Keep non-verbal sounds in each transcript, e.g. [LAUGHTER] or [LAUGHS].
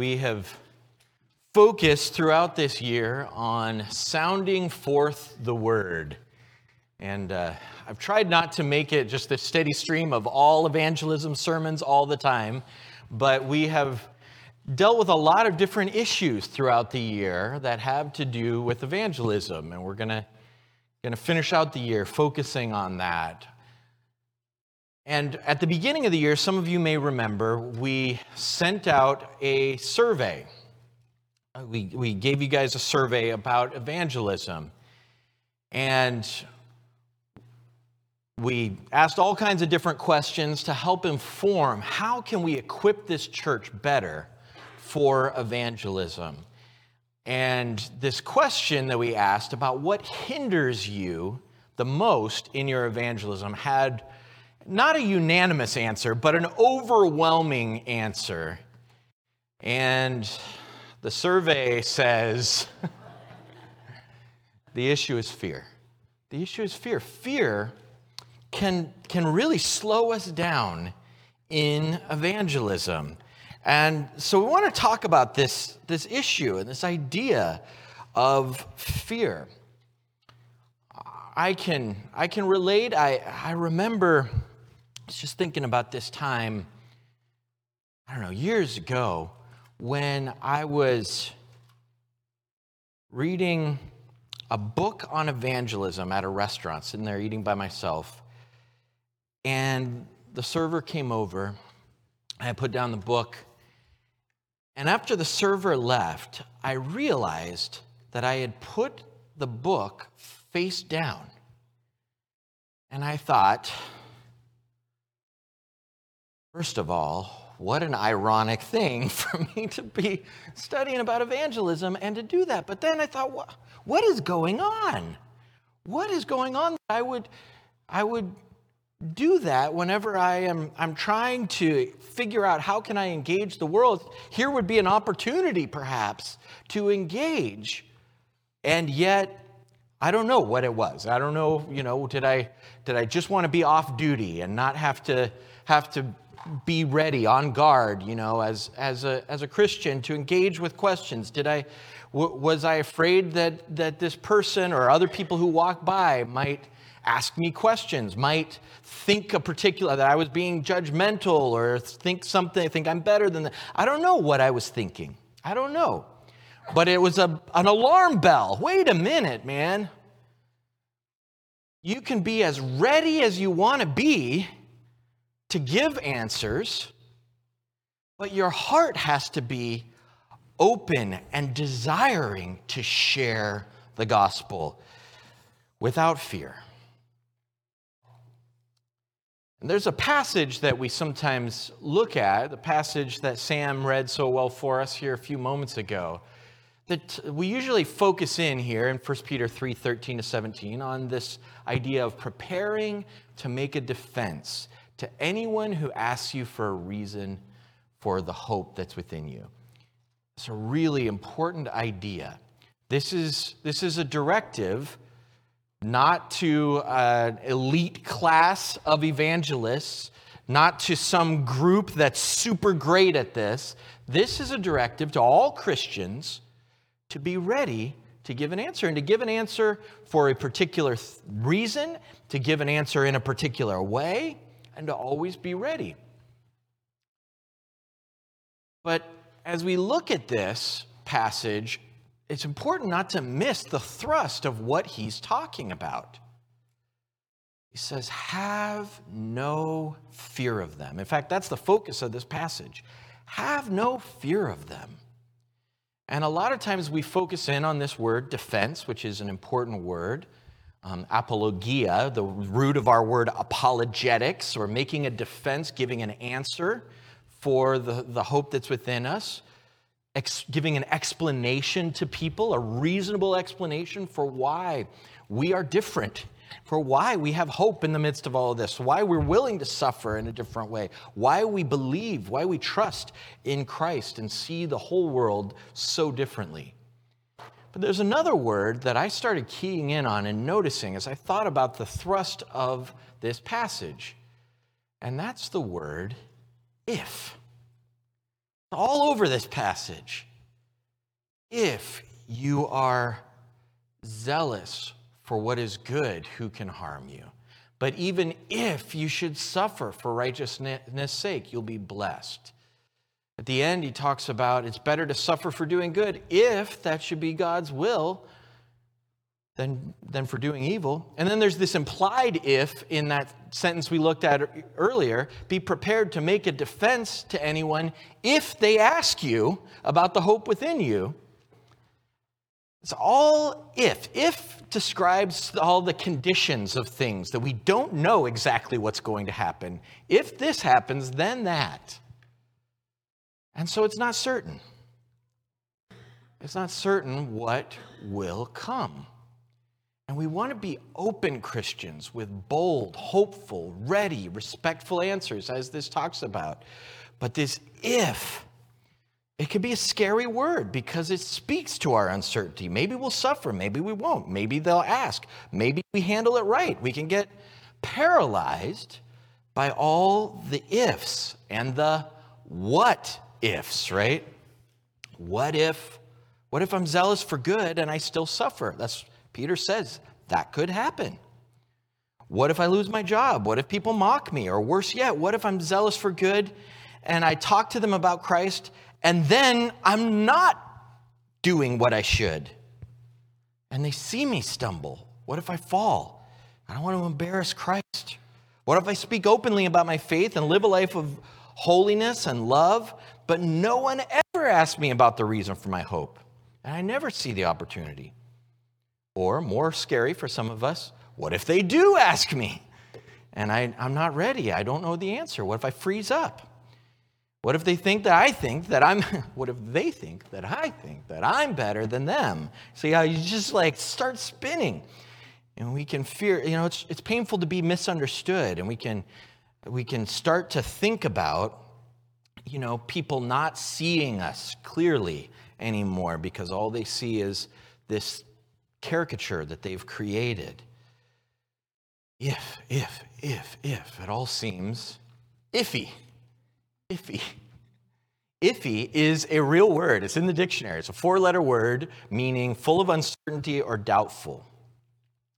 We have focused throughout this year on sounding forth the word. And uh, I've tried not to make it just a steady stream of all evangelism sermons all the time, but we have dealt with a lot of different issues throughout the year that have to do with evangelism. And we're going to going to finish out the year focusing on that. And at the beginning of the year, some of you may remember, we sent out a survey. Uh, we, we gave you guys a survey about evangelism. And we asked all kinds of different questions to help inform how can we equip this church better for evangelism. And this question that we asked about what hinders you the most in your evangelism had not a unanimous answer, but an overwhelming answer. And the survey says [LAUGHS] the issue is fear. The issue is fear. Fear can, can really slow us down in evangelism. And so we want to talk about this, this issue and this idea of fear. I can, I can relate. I, I remember was just thinking about this time, I don't know, years ago when I was reading a book on evangelism at a restaurant, sitting there eating by myself. And the server came over. I put down the book. And after the server left, I realized that I had put the book face down. And I thought, First of all, what an ironic thing [LAUGHS] for me to be studying about evangelism and to do that. But then I thought, what, what is going on? What is going on? I would, I would do that whenever I am I'm trying to figure out how can I engage the world. Here would be an opportunity perhaps to engage. And yet I don't know what it was. I don't know, you know, did I did I just want to be off duty and not have to have to be ready, on guard, you know, as, as, a, as a Christian to engage with questions? Did I, w- was I afraid that, that this person or other people who walk by might ask me questions, might think a particular, that I was being judgmental or think something, think I'm better than that? I don't know what I was thinking. I don't know. But it was a, an alarm bell. Wait a minute, man. You can be as ready as you want to be to give answers, but your heart has to be open and desiring to share the gospel without fear. And there's a passage that we sometimes look at, the passage that Sam read so well for us here a few moments ago, that we usually focus in here in 1 Peter 3 13 to 17 on this idea of preparing to make a defense to anyone who asks you for a reason for the hope that's within you. It's a really important idea. This is, this is a directive not to an elite class of evangelists, not to some group that's super great at this. This is a directive to all Christians to be ready to give an answer and to give an answer for a particular th- reason, to give an answer in a particular way, and to always be ready. But as we look at this passage, it's important not to miss the thrust of what he's talking about. He says, Have no fear of them. In fact, that's the focus of this passage. Have no fear of them. And a lot of times we focus in on this word defense, which is an important word um, apologia, the root of our word apologetics, or making a defense, giving an answer for the, the hope that's within us, ex- giving an explanation to people, a reasonable explanation for why we are different, for why we have hope in the midst of all of this, why we're willing to suffer in a different way, why we believe, why we trust in Christ and see the whole world so differently. But there's another word that I started keying in on and noticing as I thought about the thrust of this passage, and that's the word if. all over this passage. If you are zealous for what is good, who can harm you? But even if you should suffer for righteousness' sake, you'll be blessed. At the end, he talks about it's better to suffer for doing good if that should be God's will than, than for doing evil. And then there's this implied if in that sentence we looked at earlier be prepared to make a defense to anyone if they ask you about the hope within you. It's all if. If describes all the conditions of things that we don't know exactly what's going to happen. If this happens, then that. And so it's not certain. It's not certain what will come. And we want to be open Christians with bold, hopeful, ready, respectful answers, as this talks about. But this if, it could be a scary word because it speaks to our uncertainty. Maybe we'll suffer, maybe we won't. Maybe they'll ask, maybe we handle it right. We can get paralyzed by all the ifs and the what ifs, right? What if what if I'm zealous for good and I still suffer? That's Peter says that could happen. What if I lose my job? What if people mock me? Or worse yet, what if I'm zealous for good and I talk to them about Christ and then I'm not doing what I should? And they see me stumble. What if I fall? I don't want to embarrass Christ. What if I speak openly about my faith and live a life of holiness and love, but no one ever asks me about the reason for my hope? And I never see the opportunity. Or, more scary for some of us, what if they do ask me? And I, I'm not ready. I don't know the answer. What if I freeze up? What if they think that I think that I'm, [LAUGHS] what if they think that I think that I'm better than them? See how you just like start spinning. And we can fear, you know, it's, it's painful to be misunderstood. And we can, we can start to think about, you know, people not seeing us clearly anymore because all they see is this caricature that they've created. If, if, if, if, it all seems iffy. Iffy. Iffy is a real word. It's in the dictionary. It's a four letter word meaning full of uncertainty or doubtful.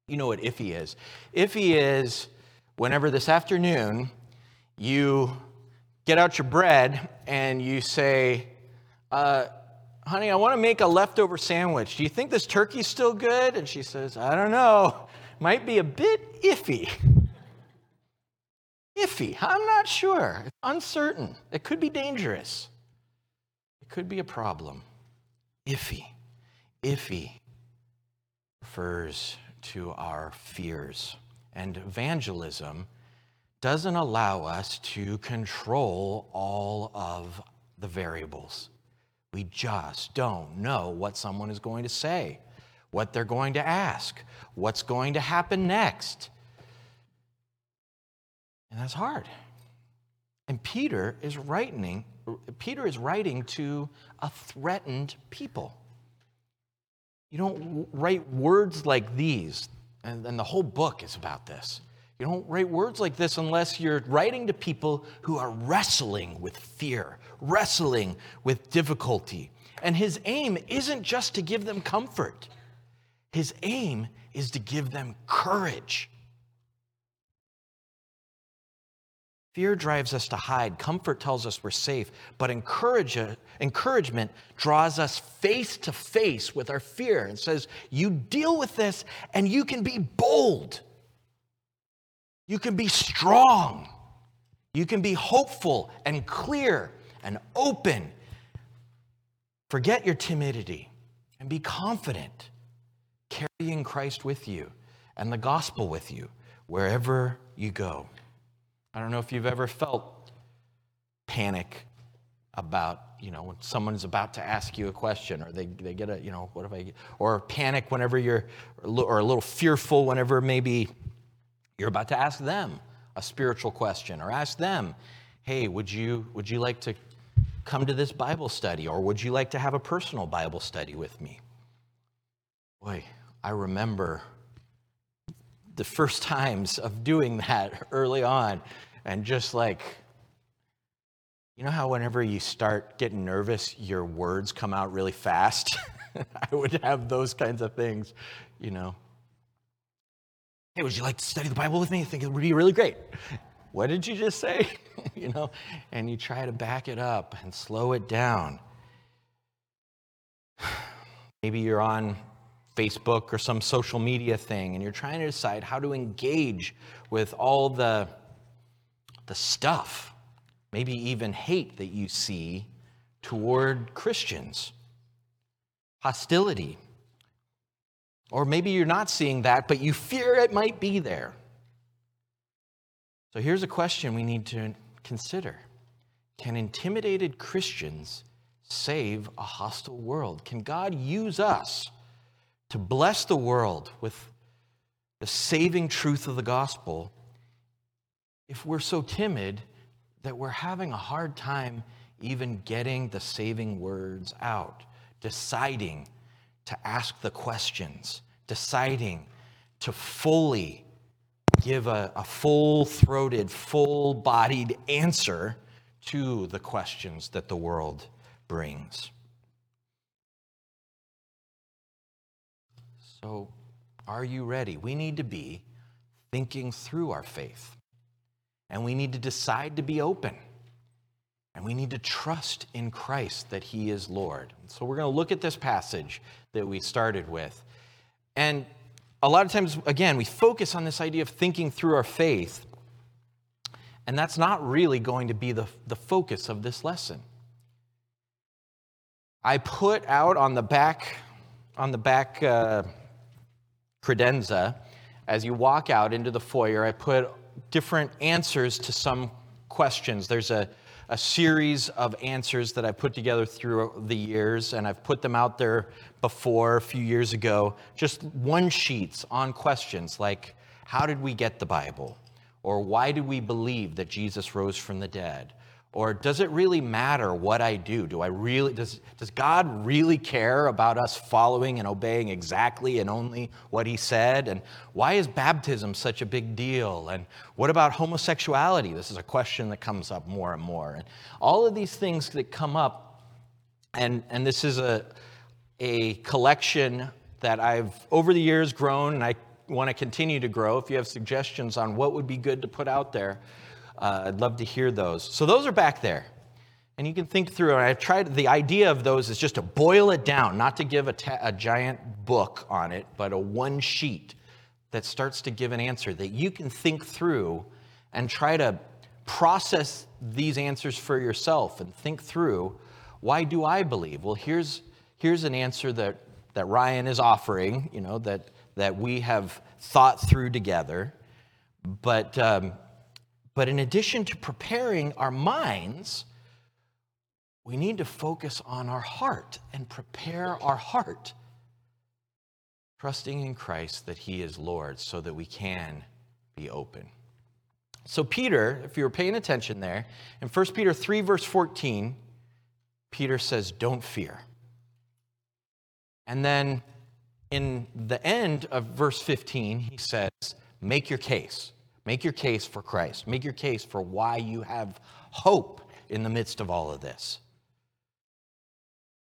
You know what iffy is. Iffy is whenever this afternoon you get out your bread and you say, uh, honey, I want to make a leftover sandwich. Do you think this turkey's still good? And she says, I don't know. Might be a bit iffy. Iffy. I'm not sure. It's uncertain. It could be dangerous. It could be a problem. Iffy. Iffy refers to our fears. And evangelism doesn't allow us to control all of the variables. We just don't know what someone is going to say, what they're going to ask, what's going to happen next. And that's hard. And Peter is writing, Peter is writing to a threatened people. You don't write words like these, and, and the whole book is about this. You don't write words like this unless you're writing to people who are wrestling with fear, wrestling with difficulty. And his aim isn't just to give them comfort, his aim is to give them courage. Fear drives us to hide. Comfort tells us we're safe. But encourage, encouragement draws us face to face with our fear and says, You deal with this and you can be bold. You can be strong. You can be hopeful and clear and open. Forget your timidity and be confident, carrying Christ with you and the gospel with you wherever you go. I don't know if you've ever felt panic about, you know, when someone's about to ask you a question or they, they get a, you know, what if I, or panic whenever you're, or a little fearful whenever maybe you're about to ask them a spiritual question or ask them, hey, would you, would you like to come to this Bible study or would you like to have a personal Bible study with me? Boy, I remember the first times of doing that early on and just like, You know how whenever you start getting nervous, your words come out really fast? [LAUGHS] I would have those kinds of things, you know. Hey, would you like to study the Bible with me? I think it would be really great. What did you just say? [LAUGHS] you know, and you try to back it up and slow it down. [SIGHS] Maybe you're on Facebook or some social media thing and you're trying to decide how to engage with all the, the stuff, maybe even hate that you see toward Christians, hostility. Or maybe you're not seeing that, but you fear it might be there. So here's a question we need to consider Can intimidated Christians save a hostile world? Can God use us to bless the world with the saving truth of the gospel if we're so timid that we're having a hard time even getting the saving words out, deciding to ask the questions, deciding to fully give a, a full throated, full bodied answer to the questions that the world brings. So, are you ready? We need to be thinking through our faith. And we need to decide to be open. And we need to trust in Christ that He is Lord. So, we're going to look at this passage that we started with. And a lot of times, again, we focus on this idea of thinking through our faith. And that's not really going to be the, the focus of this lesson. I put out on the back, on the back uh, credenza, as you walk out into the foyer, I put different answers to some questions. There's a, a series of answers that I put together through the years, and I've put them out there before a few years ago. Just one sheets on questions like how did we get the Bible? Or why do we believe that Jesus rose from the dead? Or does it really matter what I do? Do I really does, does God really care about us following and obeying exactly and only what he said? And why is baptism such a big deal? And what about homosexuality? This is a question that comes up more and more. And all of these things that come up, and, and this is a, a collection that I've over the years grown and I want to continue to grow. If you have suggestions on what would be good to put out there, uh, I'd love to hear those. So those are back there. And you can think through, and I've tried, the idea of those is just to boil it down, not to give a, ta- a giant book on it, but a one sheet that starts to give an answer that you can think through and try to process these answers for yourself and think through why do I believe? Well, here's, here's an answer that, that Ryan is offering, you know, that, that we have thought through together. But um, but in addition to preparing our minds, we need to focus on our heart and prepare our heart, trusting in Christ that He is Lord so that we can be open. So, Peter, if you were paying attention there, in 1 Peter 3, verse 14, Peter says, Don't fear. And then in the end of verse 15, he says, Make your case. Make your case for Christ. Make your case for why you have hope in the midst of all of this.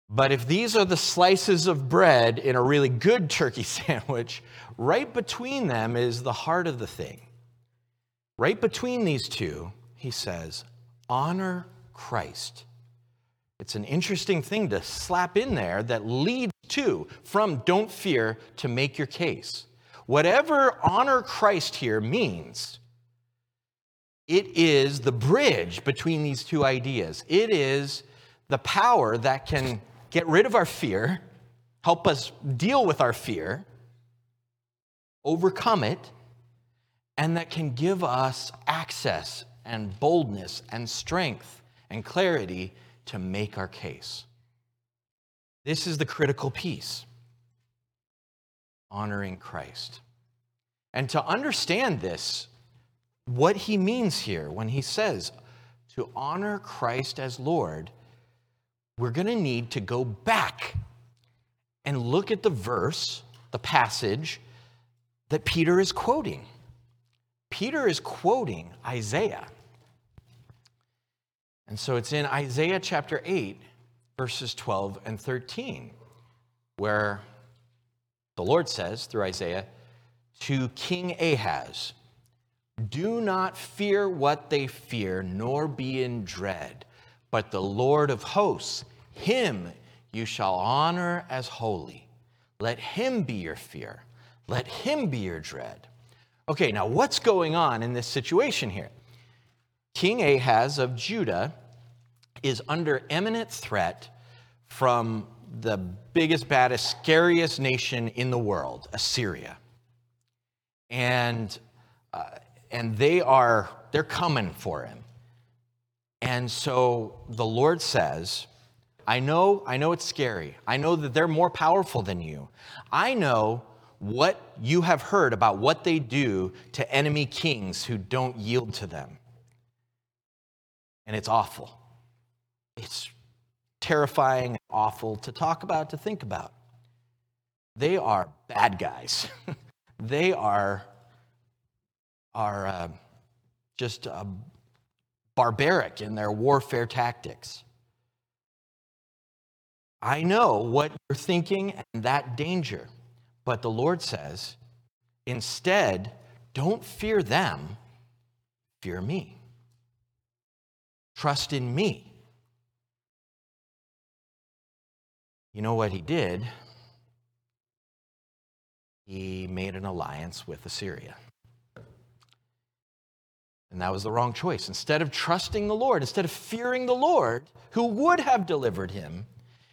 But if these are the slices of bread in a really good turkey [LAUGHS] sandwich, right between them is the heart of the thing. Right between these two, he says, honor Christ. It's an interesting thing to slap in there that leads to, from don't fear to make your case. Whatever honor Christ here means, it is the bridge between these two ideas. It is the power that can get rid of our fear, help us deal with our fear, overcome it, and that can give us access and boldness and strength and clarity to make our case. This is the critical piece honoring Christ. And to understand this, what he means here when he says to honor Christ as Lord, we're going to need to go back and look at the verse, the passage that Peter is quoting. Peter is quoting Isaiah. And so it's in Isaiah chapter 8, verses 12 and 13, where the Lord says through Isaiah to King Ahaz, Do not fear what they fear, nor be in dread, but the Lord of hosts, him you shall honor as holy. Let him be your fear, let him be your dread. Okay, now what's going on in this situation here? King Ahaz of Judah is under imminent threat from the biggest, baddest, scariest nation in the world, Assyria. And, uh, and they are, they're coming for him. And so the Lord says, I know, I know it's scary. I know that they're more powerful than you. I know what you have heard about what they do to enemy kings who don't yield to them. And it's awful. It's terrifying, awful to talk about, to think about. They are bad guys. [LAUGHS] they are, are uh, just uh, barbaric in their warfare tactics. I know what you're thinking and that danger, but the Lord says, instead, don't fear them, fear me. Trust in me. You know what he did? He made an alliance with Assyria. And that was the wrong choice. Instead of trusting the Lord, instead of fearing the Lord, who would have delivered him,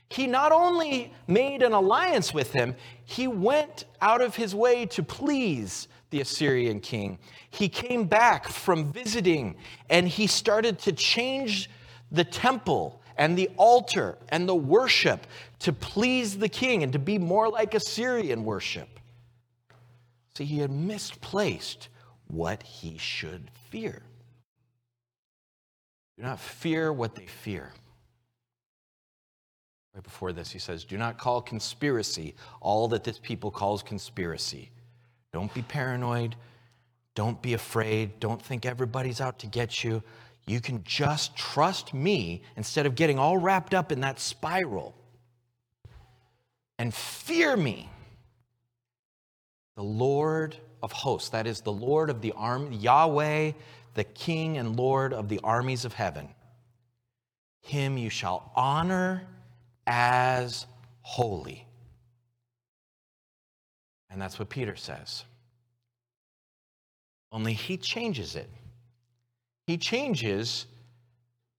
he not only made an alliance with him, he went out of his way to please the Assyrian king. He came back from visiting and he started to change the temple and the altar and the worship to please the king and to be more like Assyrian worship. See, he had misplaced what he should fear. Do not fear what they fear. Right before this, he says, Do not call conspiracy all that this people calls conspiracy. Don't be paranoid. Don't be afraid. Don't think everybody's out to get you. You can just trust me instead of getting all wrapped up in that spiral and fear me. The Lord of hosts, that is the Lord of the army, Yahweh, the King and Lord of the armies of heaven. Him you shall honor as holy. And that's what Peter says. Only he changes it. He changes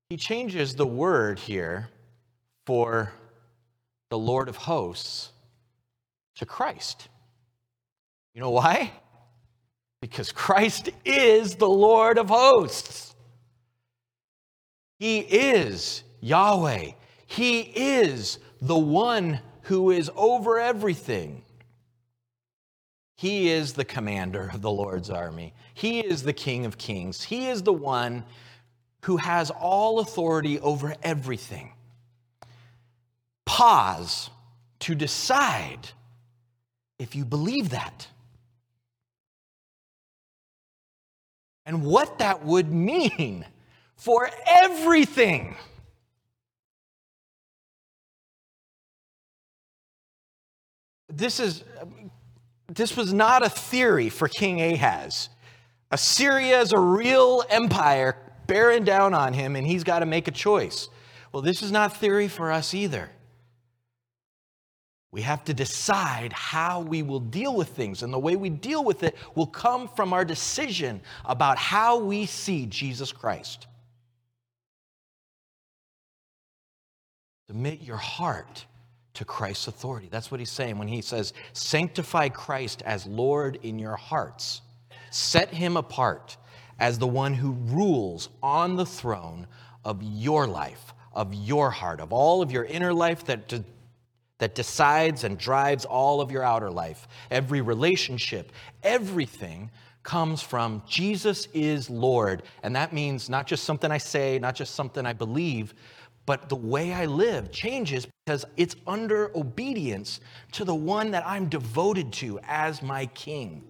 he changes the word here for the Lord of hosts to Christ. You know why? Because Christ is the Lord of hosts. He is Yahweh. He is the one who is over everything. He is the commander of the Lord's army. He is the King of kings. He is the one who has all authority over everything. Pause to decide if you believe that. And what that would mean for everything. this is this was not a theory for King Ahaz. Assyria is a real empire bearing down on him, and he's got to make a choice. Well, this is not theory for us either. We have to decide how we will deal with things, and the way we deal with it will come from our decision about how we see Jesus Christ. Submit your heart to Christ's authority. That's what he's saying when he says, Sanctify Christ as Lord in your hearts. Set him apart as the one who rules on the throne of your life, of your heart, of all of your inner life that, de- that decides and drives all of your outer life. Every relationship, everything comes from Jesus is Lord. And that means not just something I say, not just something I believe, but the way I live changes because it's under obedience to the one that I'm devoted to as my king.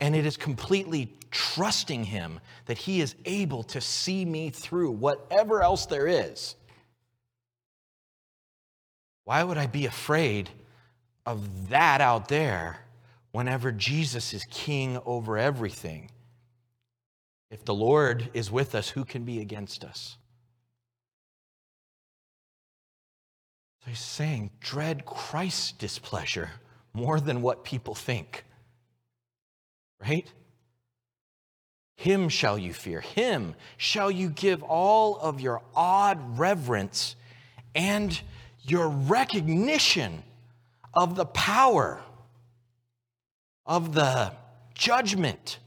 And it is completely trusting Him that He is able to see me through whatever else there is. Why would I be afraid of that out there whenever Jesus is king over everything? If the Lord is with us, who can be against us? So he's saying, dread Christ's displeasure more than what people think. Right? Him shall you fear. Him shall you give all of your odd reverence and your recognition of the power, of the judgment,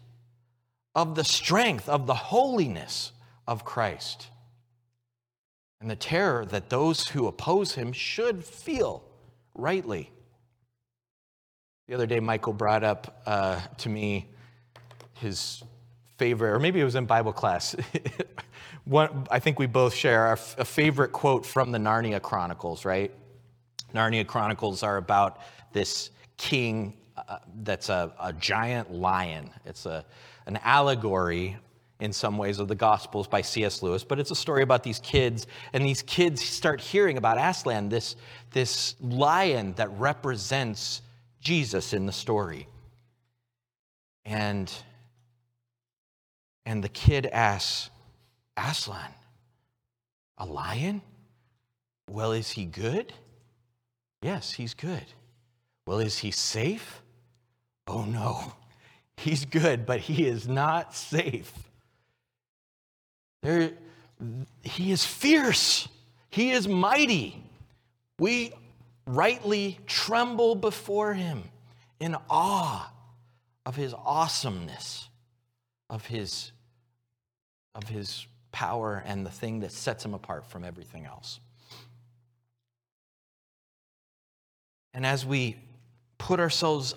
of the strength, of the holiness of Christ and the terror that those who oppose him should feel rightly. The other day, Michael brought up uh, to me his favorite, or maybe it was in Bible class. [LAUGHS] One, I think we both share a favorite quote from the Narnia Chronicles, right? Narnia Chronicles are about this king uh, that's a, a giant lion. It's a, an allegory in some ways of the Gospels by C.S. Lewis, but it's a story about these kids, and these kids start hearing about Aslan, this, this lion that represents Jesus in the story. And, and the kid asks, Aslan, a lion? Well, is he good? Yes, he's good. Well, is he safe? Oh no, [LAUGHS] he's good, but he is not safe. There, he is fierce. He is mighty. We rightly tremble before him in awe of his awesomeness, of his, of his power, and the thing that sets him apart from everything else. And as we put ourselves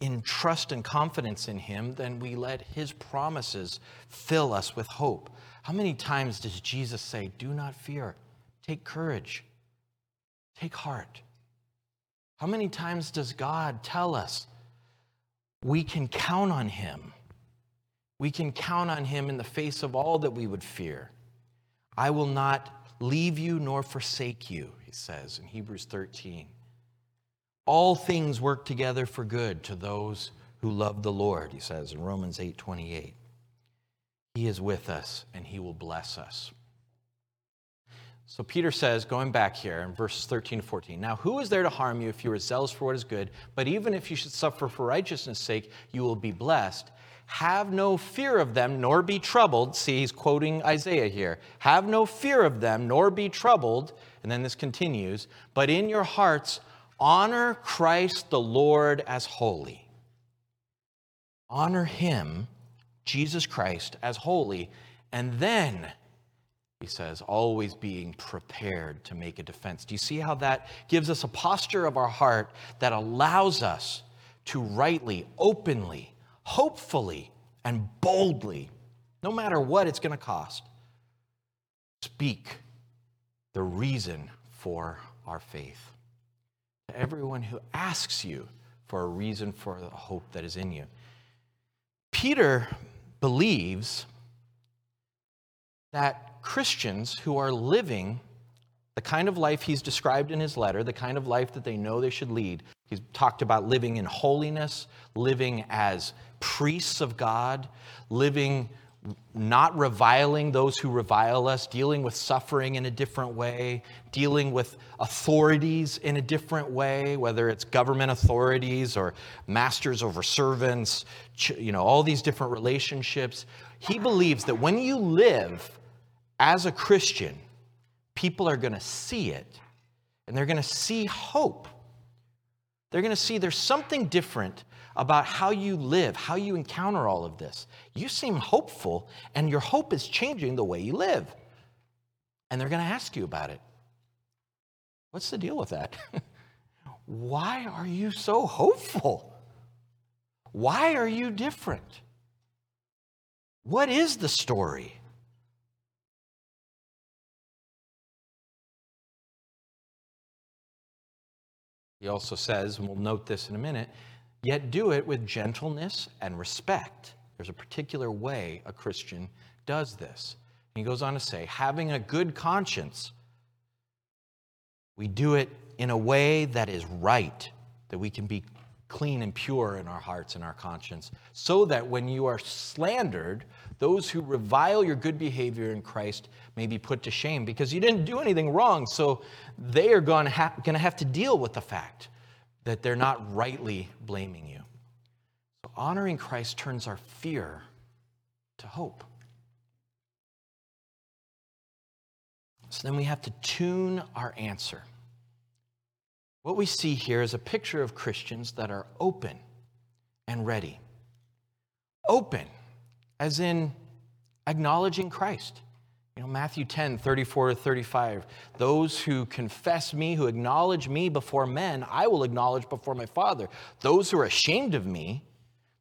in trust and confidence in him, then we let his promises fill us with hope. How many times does Jesus say, Do not fear, take courage, take heart? How many times does God tell us we can count on Him? We can count on Him in the face of all that we would fear. I will not leave you nor forsake you, he says in Hebrews 13. All things work together for good to those who love the Lord, he says in Romans 8 28. He is with us and he will bless us. So Peter says, going back here in verses 13 to 14, Now who is there to harm you if you are zealous for what is good? But even if you should suffer for righteousness' sake, you will be blessed. Have no fear of them, nor be troubled. See, he's quoting Isaiah here. Have no fear of them, nor be troubled. And then this continues, but in your hearts, honor Christ the Lord as holy. Honor him Jesus Christ as holy, and then, he says, always being prepared to make a defense. Do you see how that gives us a posture of our heart that allows us to rightly, openly, hopefully, and boldly, no matter what it's going to cost, speak the reason for our faith to everyone who asks you for a reason for the hope that is in you. Peter believes that Christians who are living the kind of life he's described in his letter, the kind of life that they know they should lead, he's talked about living in holiness, living as priests of God, living not reviling those who revile us, dealing with suffering in a different way, dealing with authorities in a different way, whether it's government authorities or masters over servants, you know, all these different relationships. He believes that when you live as a Christian, people are going to see it and they're going to see hope. They're going to see there's something different about how you live, how you encounter all of this. You seem hopeful, and your hope is changing the way you live. And they're going to ask you about it. What's the deal with that? [LAUGHS] Why are you so hopeful? Why are you different? What is the story? He also says, and we'll note this in a minute, yet do it with gentleness and respect. There's a particular way a Christian does this. He goes on to say, having a good conscience, we do it in a way that is right, that we can be clean and pure in our hearts and our conscience, so that when you are slandered, those who revile your good behavior in Christ may be put to shame because you didn't do anything wrong. So they are going to, going to have to deal with the fact that they're not rightly blaming you. So honoring Christ turns our fear to hope. So then we have to tune our answer. What we see here is a picture of Christians that are open and ready. Open, as in acknowledging Christ. You know, Matthew 10, 34 to 35. Those who confess me, who acknowledge me before men, I will acknowledge before my Father. Those who are ashamed of me,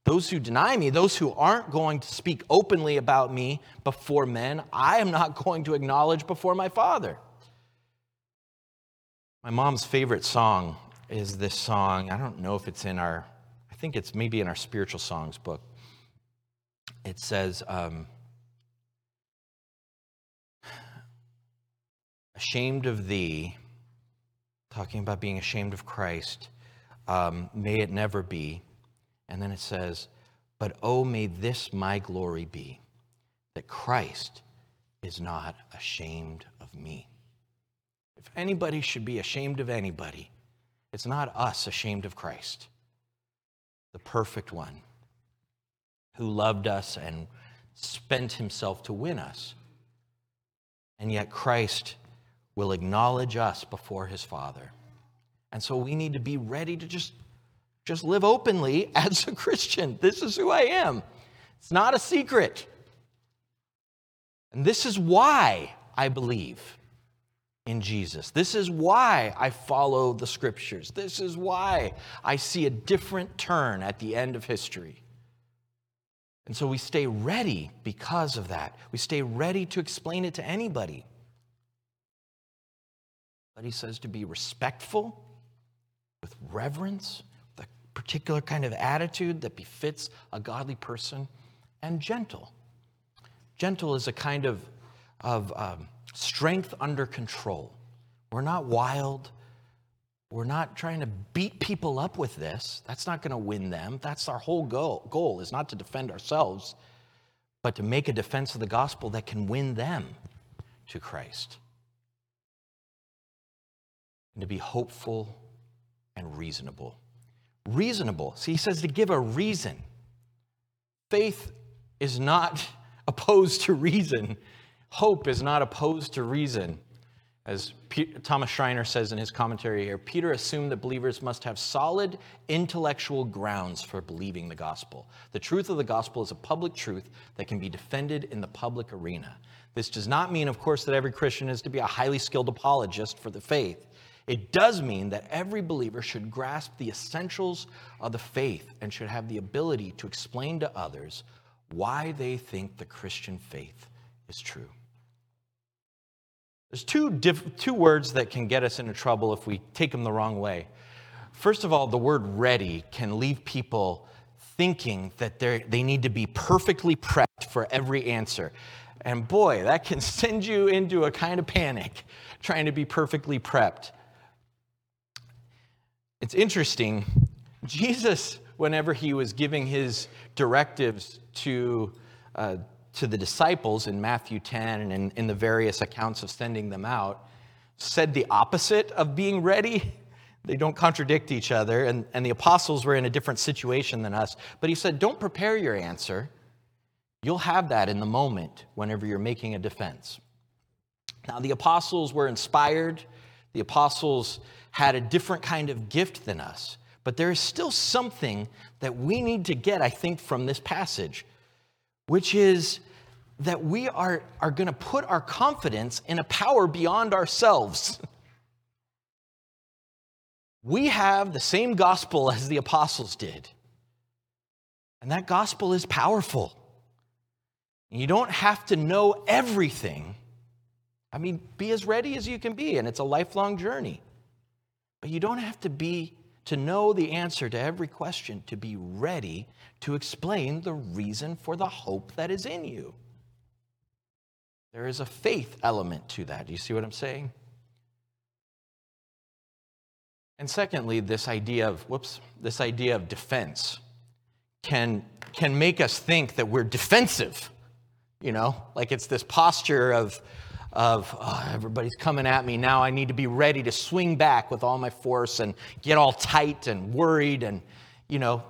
those who deny me, those who aren't going to speak openly about me before men, I am not [LAUGHS] going to acknowledge before my Father. My mom's favorite song is this song. I don't know if it's in our, I think it's maybe in our spiritual songs book. It says, um, Ashamed of thee, talking about being ashamed of Christ, um, may it never be. And then it says, But oh, may this my glory be, that Christ is not ashamed of me. If anybody should be ashamed of anybody, it's not us ashamed of Christ, the perfect one who loved us and spent himself to win us. And yet Christ will acknowledge us before his Father. And so we need to be ready to just, just live openly [LAUGHS] as a Christian. This is who I am. It's not a secret. And this is why I believe in Jesus. This is why I follow the scriptures. This is why I see a different turn at the end of history. And so we stay ready because of that. We stay ready to explain it to anybody. But he says to be respectful, with reverence, the particular kind of attitude that befits a godly person, and gentle. Gentle is a kind of, of um, strength under control. We're not wild. We're not trying to beat people up with this. That's not going to win them. That's our whole goal, goal is not to defend ourselves, but to make a defense of the gospel that can win them to Christ. And to be hopeful and reasonable. Reasonable. See, he says to give a reason. Faith is not [LAUGHS] opposed to reason. Hope is not opposed to reason. As Thomas Schreiner says in his commentary here, Peter assumed that believers must have solid intellectual grounds for believing the gospel. The truth of the gospel is a public truth that can be defended in the public arena. This does not mean, of course, that every Christian is to be a highly skilled apologist for the faith. It does mean that every believer should grasp the essentials of the faith and should have the ability to explain to others why they think the Christian faith is true. There's two, diff- two words that can get us into trouble if we take them the wrong way. First of all, the word ready can leave people thinking that they need to be perfectly prepped for every answer. And boy, that can [LAUGHS] send you into a kind of panic trying to be perfectly prepped. It's interesting. Jesus, whenever he was giving his directives to uh, to the disciples in Matthew 10 and in, in the various accounts of sending them out said the opposite of being ready. They don't contradict each other, and, and the apostles were in a different situation than us. But he said, Don't prepare your answer. You'll have that in the moment whenever you're making a defense. Now, the apostles were inspired, the apostles had a different kind of gift than us. But there is still something that we need to get, I think, from this passage which is that we are, are going to put our confidence in a power beyond ourselves. [LAUGHS] We have the same gospel as the apostles did. And that gospel is powerful. You don't have to know everything. I mean, be as ready as you can be, and it's a lifelong journey. But you don't have to be to know the answer to every question, to be ready to explain the reason for the hope that is in you. There is a faith element to that. Do you see what I'm saying? And secondly, this idea of whoops, this idea of defense can can make us think that we're defensive. You know, like it's this posture of of oh, everybody's coming at me. Now i need to be ready to swing back with all my force and get all tight and worried and you know.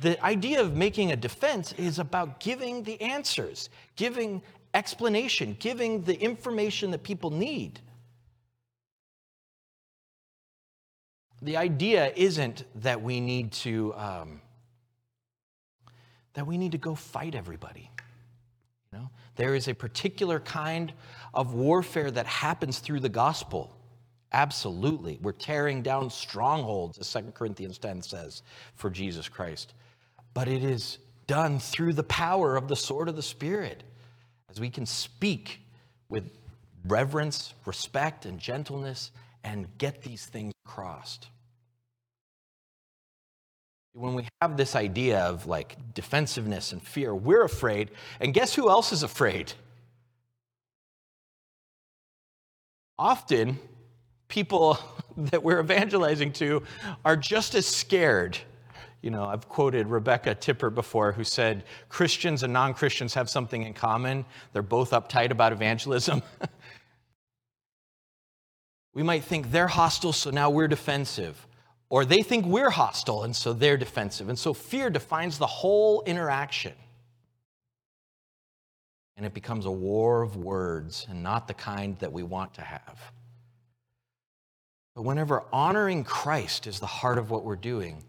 The idea of making a defense is about giving the answers giving explanation giving the information that people need. The idea isn't that we need to um, that we need to go fight everybody you know? There is a particular kind of warfare that happens through the gospel. Absolutely. We're tearing down strongholds, as 2 Corinthians 10 says, for Jesus Christ. But it is done through the power of the sword of the Spirit, as we can speak with reverence, respect, and gentleness and get these things crossed. When we have this idea of like defensiveness and fear, we're afraid. And guess who else is afraid? Often, people [LAUGHS] that we're evangelizing to are just as scared. You know, I've quoted Rebecca Pippert before, who said Christians and non Christians have something in common. They're both uptight about evangelism. [LAUGHS] we might think they're hostile, so now we're defensive. Or they think we're hostile, and so they're defensive. And so fear defines the whole interaction. And it becomes a war of words and not the kind that we want to have. But whenever honoring Christ is the heart of what we're doing,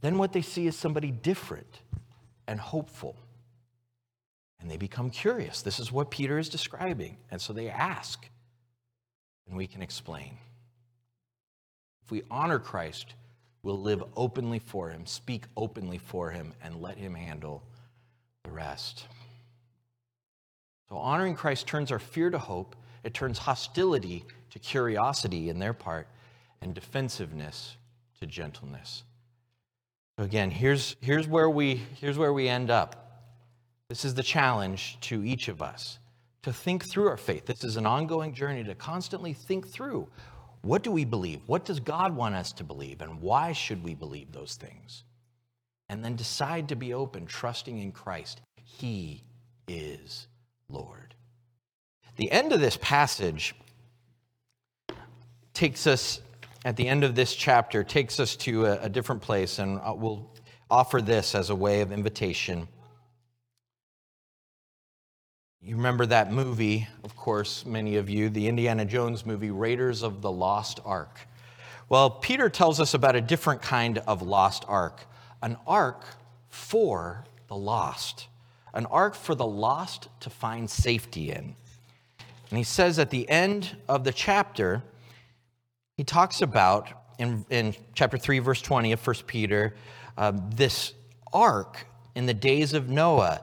then what they see is somebody different and hopeful. And they become curious. This is what Peter is describing. And so they ask, and we can explain. If we honor Christ, we'll live openly for him, speak openly for him, and let him handle the rest. So, honoring Christ turns our fear to hope, it turns hostility to curiosity in their part, and defensiveness to gentleness. So again, here's, here's, where we, here's where we end up. This is the challenge to each of us to think through our faith. This is an ongoing journey to constantly think through what do we believe? What does God want us to believe? And why should we believe those things? And then decide to be open, trusting in Christ. He is Lord. The end of this passage takes us, at the end of this chapter, takes us to a, a different place, and uh, we'll offer this as a way of invitation. You remember that movie, of course, many of you, the Indiana Jones movie, Raiders of the Lost Ark. Well, Peter tells us about a different kind of lost ark, an ark for the lost, an ark for the lost to find safety in. And he says at the end of the chapter, he talks about, in, in chapter 3, verse 20 of 1 Peter, uh, this ark in the days of Noah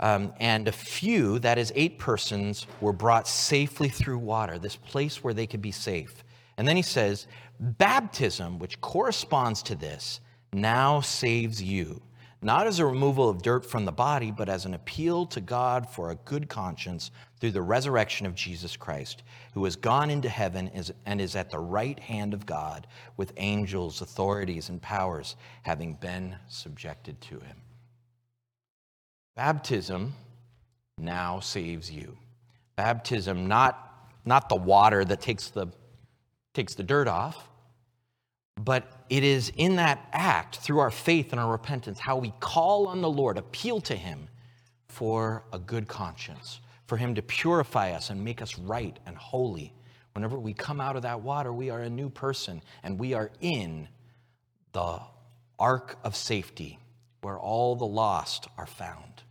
um, and a few, that is, eight persons, were brought safely through water, this place where they could be safe. And then he says, Baptism, which corresponds to this, now saves you, not as a removal of dirt from the body, but as an appeal to God for a good conscience through the resurrection of Jesus Christ, who has gone into heaven and is at the right hand of God with angels, authorities, and powers having been subjected to him. Baptism now saves you. Baptism, not, not the water that takes the, takes the dirt off, but it is in that act, through our faith and our repentance, how we call on the Lord, appeal to Him for a good conscience, for Him to purify us and make us right and holy. Whenever we come out of that water, we are a new person and we are in the ark of safety where all the lost are found.